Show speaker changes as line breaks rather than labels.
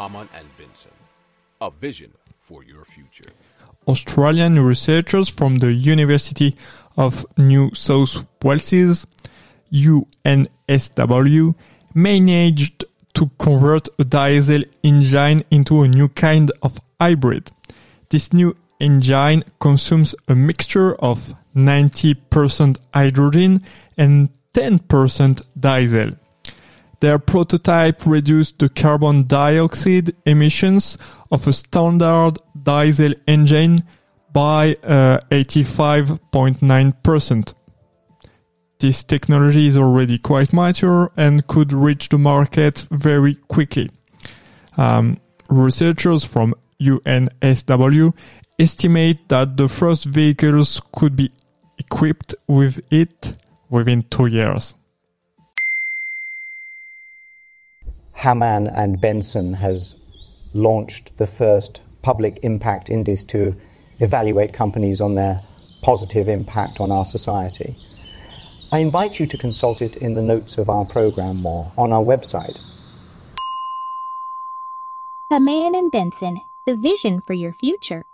Hamann and Benson. A vision for your future.
Australian researchers from the University of New South Wales, UNSW, managed to convert a diesel engine into a new kind of hybrid. This new engine consumes a mixture of 90% hydrogen and 10% diesel. Their prototype reduced the carbon dioxide emissions of a standard diesel engine by uh, 85.9%. This technology is already quite mature and could reach the market very quickly. Um, researchers from UNSW estimate that the first vehicles could be equipped with it within two years.
Hamann and Benson has launched the first public impact index to evaluate companies on their positive impact on our society. I invite you to consult it in the notes of our program or on our website.
Hamann and Benson, the vision for your future.